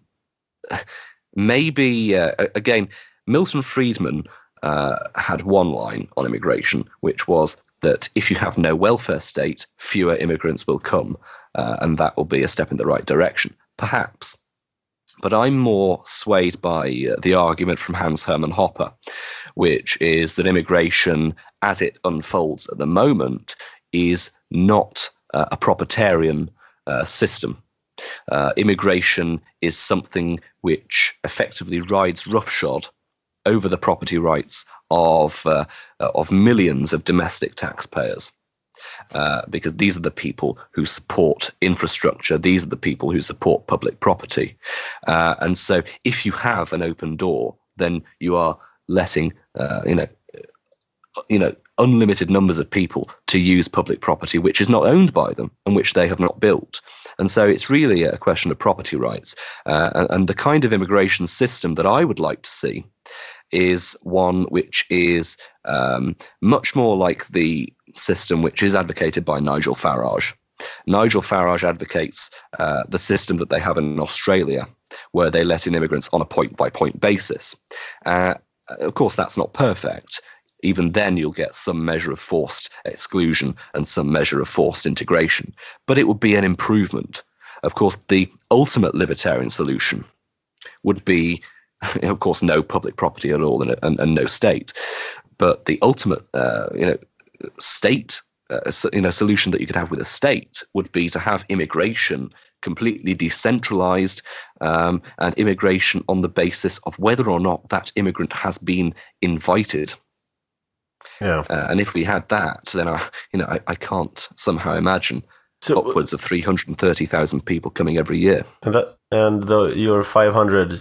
maybe uh, again, Milton Friedman uh, had one line on immigration, which was that if you have no welfare state, fewer immigrants will come, uh, and that will be a step in the right direction. Perhaps. But I'm more swayed by uh, the argument from Hans Hermann Hoppe, which is that immigration, as it unfolds at the moment, is not uh, a proprietarian uh, system. Uh, immigration is something which effectively rides roughshod over the property rights of uh, of millions of domestic taxpayers. Uh, because these are the people who support infrastructure. These are the people who support public property. Uh, and so, if you have an open door, then you are letting, uh, you know, you know, unlimited numbers of people to use public property which is not owned by them and which they have not built. And so it's really a question of property rights. Uh, and, and the kind of immigration system that I would like to see is one which is um, much more like the system which is advocated by Nigel Farage. Nigel Farage advocates uh, the system that they have in Australia, where they let in immigrants on a point by point basis. Uh, of course, that's not perfect. Even then, you'll get some measure of forced exclusion and some measure of forced integration, but it would be an improvement. Of course, the ultimate libertarian solution would be, [laughs] of course, no public property at all and, and, and no state. But the ultimate, uh, you know, state uh, you know solution that you could have with a state would be to have immigration completely decentralized um, and immigration on the basis of whether or not that immigrant has been invited. Yeah. Uh, and if we had that, then I, you know, I, I can't somehow imagine So upwards of three hundred and thirty thousand people coming every year. and that and the your five hundred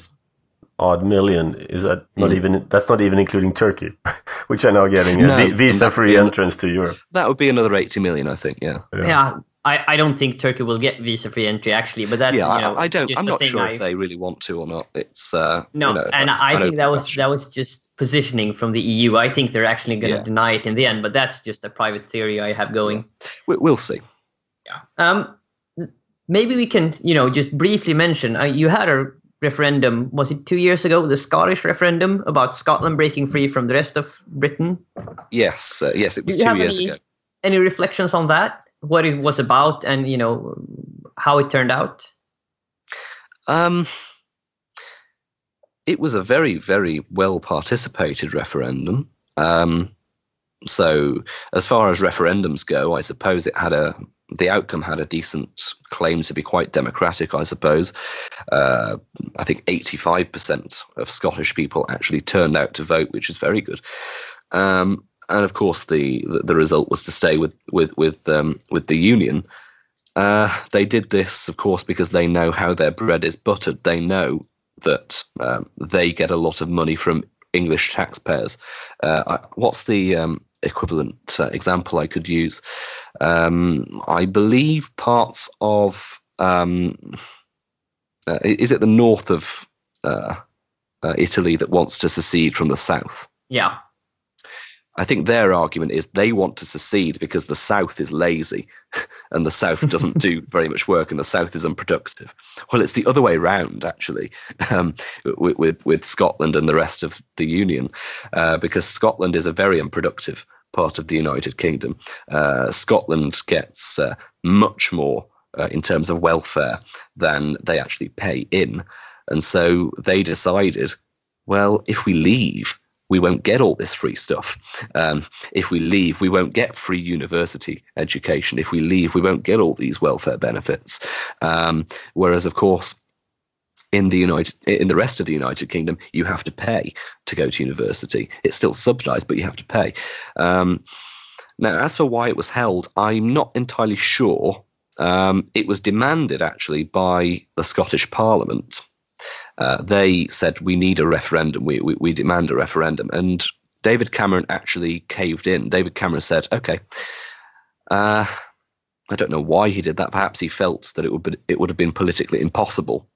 odd million is that not Mm. even that's not even including Turkey, [laughs] which are now getting a No, vi- visa-free entrance to Europe. That would be another eighty million, I think. Yeah. Yeah, I, I don't think Turkey will get visa free entry actually, but that's yeah, you know I, I don't. just I'm not sure I- if they really want to or not. It's uh, No, you know, and I, an think that was question. that was just positioning from the EU. I think they're actually going to Yeah. deny it in the end, but that's just a private theory I have going. We, we'll see. Yeah. Um, maybe we can, you know, just briefly mention uh, you had a referendum. Was it two years ago? The Scottish referendum about Scotland breaking free from the rest of Britain. Yes, uh, yes, it was two years any- ago. Any reflections on that? What it was about, and you know how it turned out. Um, it was a very, very well participated referendum. Um, so, as far as referendums go, I suppose it had a the outcome had a decent claim to be quite democratic. I suppose. Uh, I think eighty five percent of Scottish people actually turned out to vote, which is very good. Um, and of course, the, the the result was to stay with with with um, with the union. Uh, they did this, of course, because they know how their bread is buttered. They know that um, they get a lot of money from English taxpayers. Uh, what's the um, equivalent uh, example I could use? Um, I believe parts of um, uh, is it the north of uh, uh, Italy that wants to secede from the south? Yeah, I think their argument is they want to secede because the South is lazy [laughs] and the South doesn't do [laughs] very much work and the South is unproductive. Well, it's the other way round, actually, [laughs] um, with, with, with Scotland and the rest of the Union, uh, because Scotland is a very unproductive part of the United Kingdom. Uh, Scotland gets uh, much more uh, in terms of welfare than they actually pay in. And so they decided, well, if we leave, we won't get all this free stuff. Um, if we leave, we won't get free university education. If we leave, we won't get all these welfare benefits. Um, whereas, of course, in the United, in the rest of the United Kingdom, you have to pay to go to university. It's still subsidised, but you have to pay. Um, now, as for why it was held, I'm not entirely sure. Um, it was demanded actually by the Scottish Parliament. Uh, they said we need a referendum. We, we we demand a referendum, and David Cameron actually caved in. David Cameron said, "Okay." Uh, I don't know why he did that. Perhaps he felt that it would be, it would have been politically impossible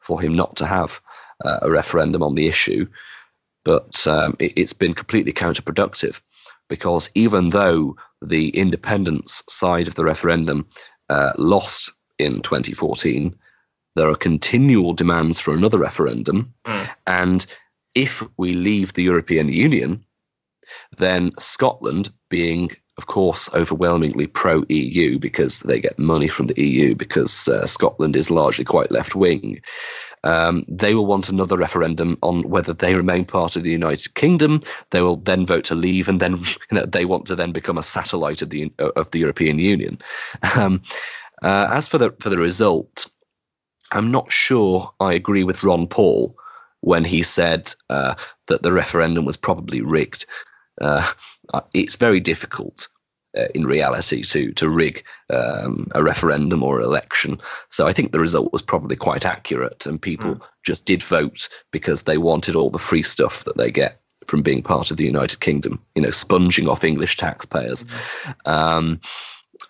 for him not to have uh, a referendum on the issue. But um, it, it's been completely counterproductive because even though the independence side of the referendum uh, lost in 2014, there are continual demands for another referendum. Mm. And if we leave the European Union, then Scotland being, of course, overwhelmingly pro EU because they get money from the EU because uh, Scotland is largely quite left wing. Um, they will want another referendum on whether they remain part of the United Kingdom. They will then vote to leave, and then [laughs] you know, they want to then become a satellite of the of the European Union. [laughs] Um, uh, as for the for the result, I'm not sure I agree with Ron Paul when he said uh, that the referendum was probably rigged. Uh, it's very difficult uh, in reality to to rig um, a referendum or election. So I think the result was probably quite accurate, and people mm. just did vote because they wanted all the free stuff that they get from being part of the United Kingdom. You know, sponging off English taxpayers. Mm. Um,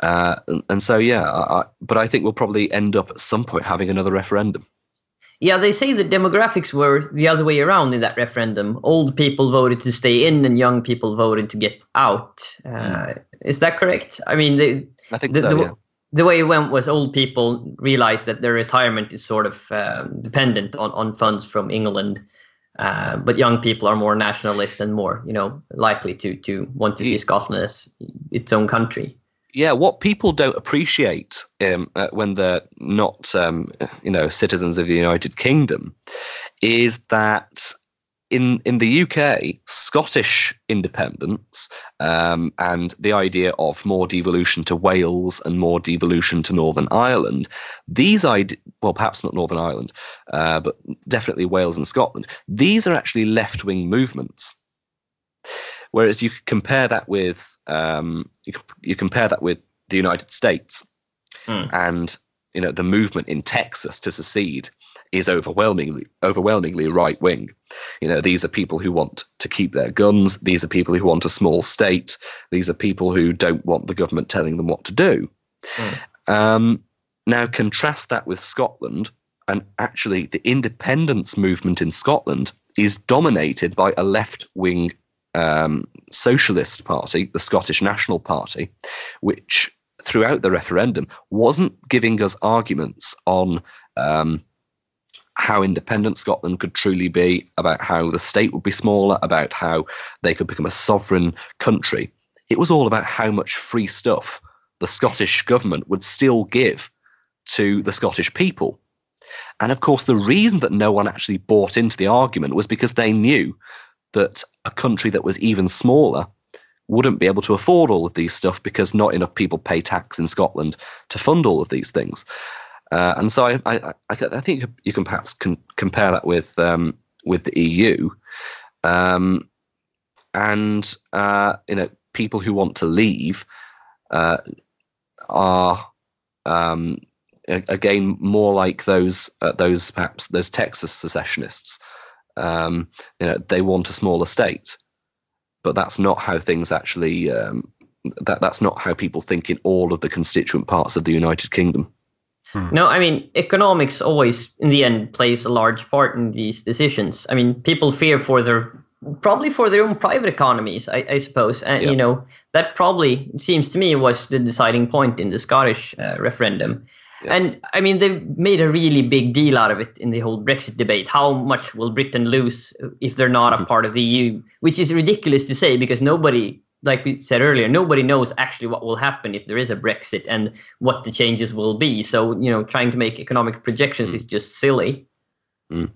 uh, and, and, so, yeah, I, but I think we'll probably end up at some point having another referendum. Yeah, they say the demographics were the other way around in that referendum. Old people voted to stay in, and young people voted to get out. Uh, mm. Is that correct? I mean, the, I think the, so. The, yeah. the, way it went was old people realized that their retirement is sort of um, dependent on, on funds from England. Uh, but young people are more nationalist and more, you know, likely to to want to see Scotland as its own country yeah, what people don't appreciate um, uh, when they're not, um, you know, citizens of the United Kingdom, is that in in the UK, Scottish independence um, and the idea of more devolution to Wales and more devolution to Northern Ireland, these ide- well, perhaps not Northern Ireland, uh, but definitely Wales and Scotland. These are actually left wing movements. Whereas you compare that with um, you, you compare that with the United States, mm. and you know the movement in Texas to secede is overwhelmingly overwhelmingly right wing. You know these are people who want to keep their guns. These are people who want a small state. These are people who don't want the government telling them what to do. Mm. Um, now contrast that with Scotland, and actually the independence movement in Scotland is dominated by a left wing um, Socialist Party, the Scottish National Party, which throughout the referendum wasn't giving us arguments on um, how independent Scotland could truly be, about how the state would be smaller, about how they could become a sovereign country. It was all about how much free stuff the Scottish government would still give to the Scottish people. And of course, the reason that no one actually bought into the argument was because they knew that a country that was even smaller wouldn't be able to afford all of these stuff because not enough people pay tax in Scotland to fund all of these things. Uh, and so I, I, I, think you can perhaps con- compare that with um, with the EU, um, and uh, you know people who want to leave uh, are um, again more like those uh, those perhaps those Texas secessionists um, you know, they want a smaller state, but that's not how things actually. Um, that that's not how people think in all of the constituent parts of the United Kingdom. Hmm. No, I mean economics always, in the end, plays a large part in these decisions. I mean, people fear for their probably for their own private economies, I, I suppose. And yeah. you know that probably seems to me was the deciding point in the Scottish uh, referendum. Yeah. And I mean, they've made a really big deal out of it in the whole Brexit debate. How much will Britain lose if they're not a mm-hmm. part of the EU? Which is ridiculous to say because nobody, like we said earlier, nobody knows actually what will happen if there is a Brexit and what the changes will be. So, you know, trying to make economic projections mm. is just silly. Mm.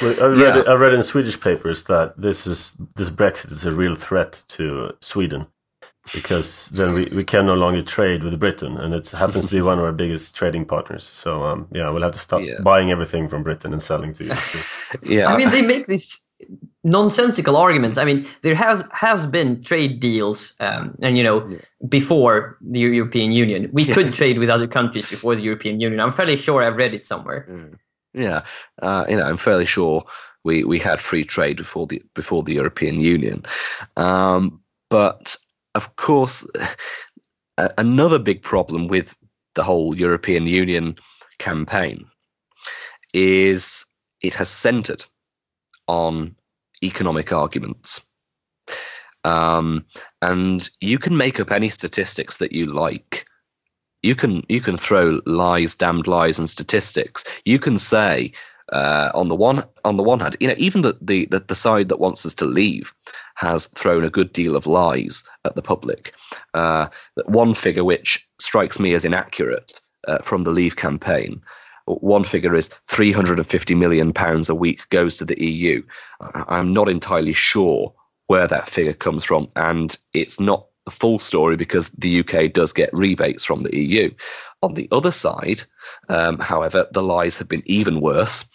Well, I read, yeah. I read in Swedish papers that this is this Brexit is a real threat to Sweden because then we, we can no longer trade with Britain, and it happens to be one of our biggest trading partners. So um, yeah, we'll have to stop yeah. buying everything from Britain and selling to you. [laughs] yeah, I mean they make these nonsensical arguments. I mean there has has been trade deals, um, and you know yeah. before the European Union, we could trade with other countries before the European Union. I'm fairly sure I've read it somewhere. Mm. Yeah, uh, you know, I'm fairly sure we we had free trade before the before the European Union. Um, but of course, another big problem with the whole European Union campaign is it has centered on economic arguments. Um, and you can make up any statistics that you like. You can you can throw lies, damned lies, and statistics. You can say uh, on the one on the one hand, you know, even the, the the, the side that wants us to leave has thrown a good deal of lies at the public. Uh, one figure which strikes me as inaccurate uh, from the Leave campaign. One figure is 350 million pounds a week goes to the EU. I'm not entirely sure where that figure comes from, and it's not the full story because the UK does get rebates from the EU. On the other side, um, however, the lies have been even worse,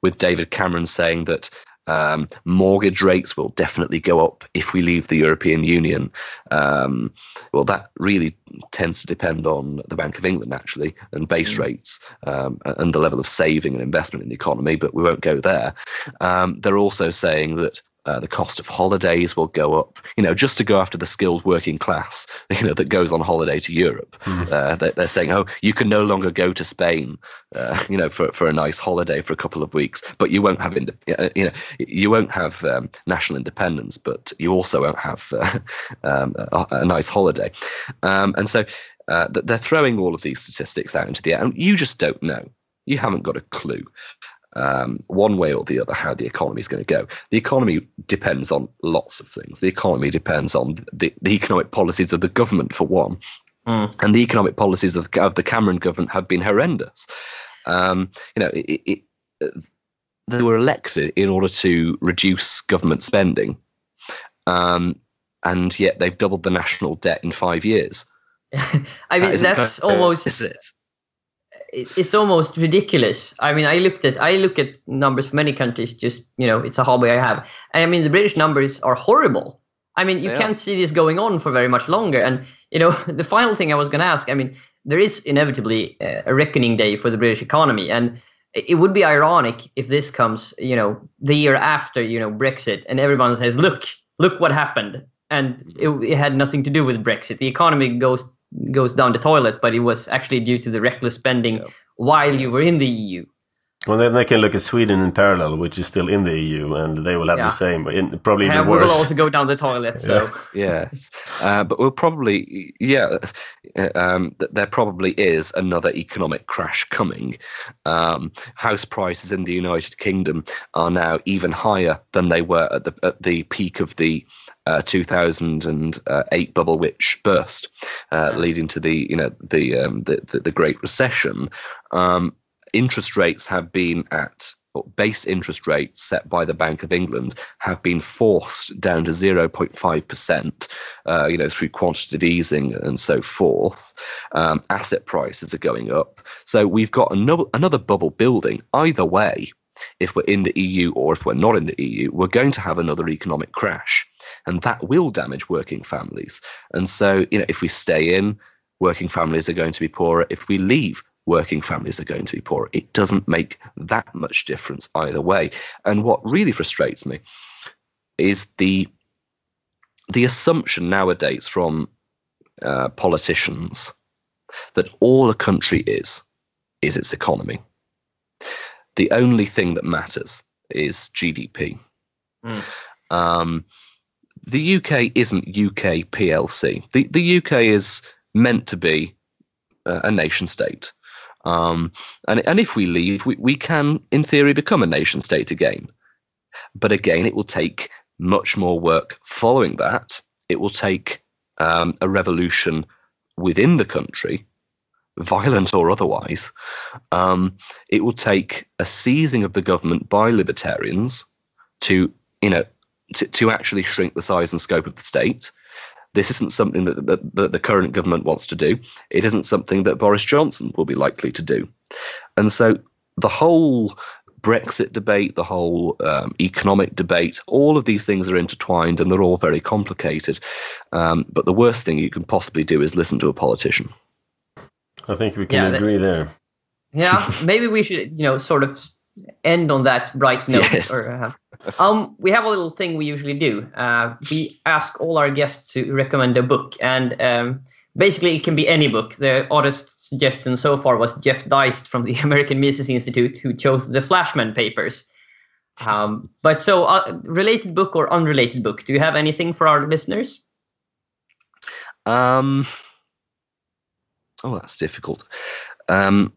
with David Cameron saying that um, mortgage rates will definitely go up if we leave the European Union. Um, well, that really tends to depend on the Bank of England, actually, and base mm. rates um, and the level of saving and investment in the economy, but we won't go there. Um, they're also saying that uh, the cost of holidays will go up. You know, just to go after the skilled working class, [laughs] you know, that goes on holiday to Europe. Mm. Uh, they, are saying, oh, you can no longer go to Spain, uh, [laughs] you know, for, for a nice holiday for a couple of weeks, but you won't have, ind- uh, you know, you won't have um, national independence, but you also won't have uh, [laughs] um, a, a, nice holiday. Um, and so uh, they're throwing all of these statistics out into the air, and you just don't know. You haven't got a clue um, one way or the other how the economy is going to go. The economy depends on lots of things. The economy depends on the, the economic policies of the government, for one. Mm. And the economic policies of, of, the Cameron government have been horrendous. Um, you know, it, it, they were elected in order to reduce government spending, um, and yet they've doubled the national debt in five years. [laughs] I mean, that that's almost. Is it? It's almost ridiculous. I mean, I looked at I look at numbers for many countries. Just you know, it's a hobby I have. I mean, the British numbers are horrible. I mean, you yeah. can't see this going on for very much longer. And you know, [laughs] the final thing I was going to ask. I mean, there is inevitably uh, a reckoning day for the British economy, and it would be ironic if this comes, you know, the year after, you know, Brexit, and everyone says, "Look, look what happened," and it, it had nothing to do with Brexit. The economy goes goes down the toilet, but it was actually due to the reckless spending yeah. while you were in the EU. Well, then they can look at Sweden in parallel, which is still in the EU, and they will have yeah. the same, but in, probably even worse. We will also go down the toilet. So yeah. [laughs] yes, uh, but we'll probably yeah, uh, um, there probably is another economic crash coming. Um, house prices in the United Kingdom are now even higher than they were at the at the peak of the uh, 2008 bubble, which burst, uh, leading to the you know the um, the, the, the Great Recession. Um, interest rates have been at base interest rates set by the Bank of England have been forced down to 0.5%, uh, you know, through quantitative easing and so forth. Um, asset prices are going up. So we've got another, another bubble building. Either way, if we're in the EU or if we're not in the EU, we're going to have another economic crash. And that will damage working families. And so, you know, if we stay in, working families are going to be poorer. If we leave, working families are going to be poorer. It doesn't make that much difference either way. And what really frustrates me is the the assumption nowadays from uh, politicians that all a country is is its economy. The only thing that matters is GDP. Mm. Um, the UK isn't UK PLC. The the UK is meant to be uh, a nation state. Um, and, and if we leave, we, we can, in theory, become a nation state again. But again, it will take much more work following that. It will take um, a revolution within the country, violent or otherwise. Um, it will take a seizing of the government by libertarians to, you know, to, to actually shrink the size and scope of the state. This isn't something that, that, that the current government wants to do. It isn't something that Boris Johnson will be likely to do. And so the whole Brexit debate, the whole um, economic debate, all of these things are intertwined and they're all very complicated. Um, but the worst thing you can possibly do is listen to a politician. I think we can yeah, agree that, there. Yeah, [laughs] maybe we should, you know, sort of end on that bright note. Yes. Or, uh, um, we have a little thing we usually do. Uh, we ask all our guests to recommend a book, and um, basically it can be any book. The oddest suggestion so far was Jeff Deist from the [laughs] American Mises Institute, who chose the Flashman Papers. Um, but so, uh, related book or unrelated book? Do you have anything for our listeners? Um, oh, that's difficult. Um,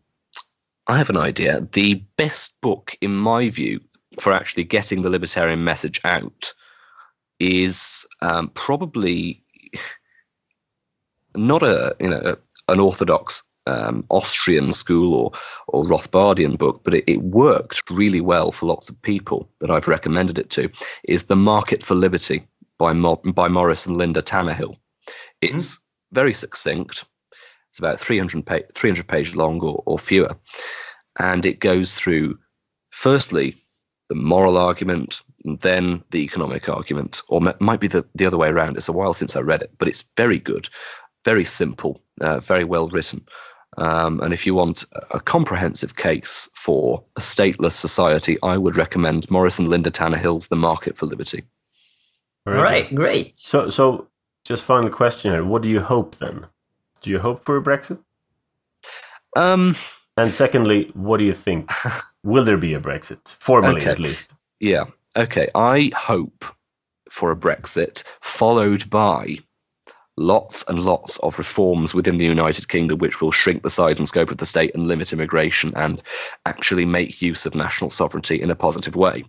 I have an idea. The best book, in my view, for actually getting the libertarian message out is um, probably not a you know an orthodox um, Austrian school or or Rothbardian book, but it, it, worked really well for lots of people that I've recommended it to. Is the Market for Liberty by Mo- by Morris and Linda Tannehill. It's mm. very succinct. It's about 300, pa- 300 pages long or, or fewer, and it goes through firstly the moral argument, and then the economic argument, or m- might be the, the other way around. It's a while since I read it, but it's very good, very simple, uh, very well written. Um, and if you want a comprehensive case for a stateless society, I would recommend Morris and Linda Tannehill's The Market for Liberty. All right, great. So, so just final question here: What do you hope then? Do you hope for a Brexit? Um, and secondly, what do you think? [laughs] Will there be a Brexit formally, okay. at least? Yeah. Okay. I hope for a Brexit followed by lots and lots of reforms within the United Kingdom, which will shrink the size and scope of the state and limit immigration and actually make use of national sovereignty in a positive way.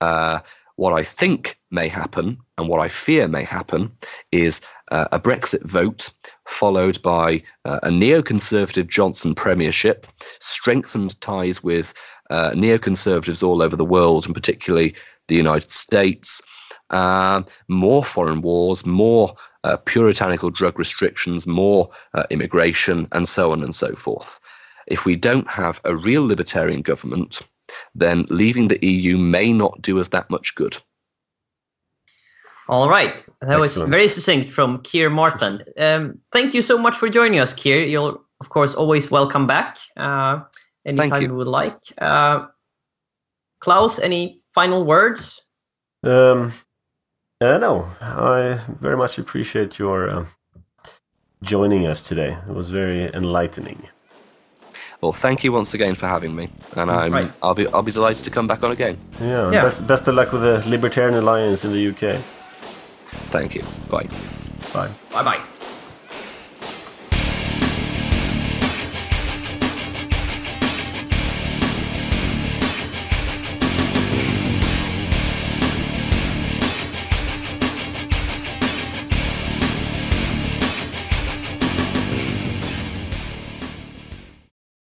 Uh, what I think may happen and what I fear may happen is uh, a Brexit vote followed by uh, a neoconservative Johnson premiership, strengthened ties with uh, neoconservatives all over the world, and particularly the United States, uh, more foreign wars, more uh, puritanical drug restrictions, more uh, immigration, and so on and so forth. If we don't have a real libertarian government, then leaving the EU may not do us that much good. All right. That Excellent. was very succinct from Keir Martin. Um, thank you so much for joining us, Keir. You're, of course, always welcome back uh, anytime you. you. would like. Uh, Klaus, any final words? Um, uh, no, I very much appreciate your uh, joining us today. It was very enlightening. Well, thank you once again for having me, and I'm right. I'll be I'll be delighted to come back on again. Yeah, yeah. Best, best of luck with the Libertarian Alliance in the UK. Thank you. Bye. Bye. Bye bye.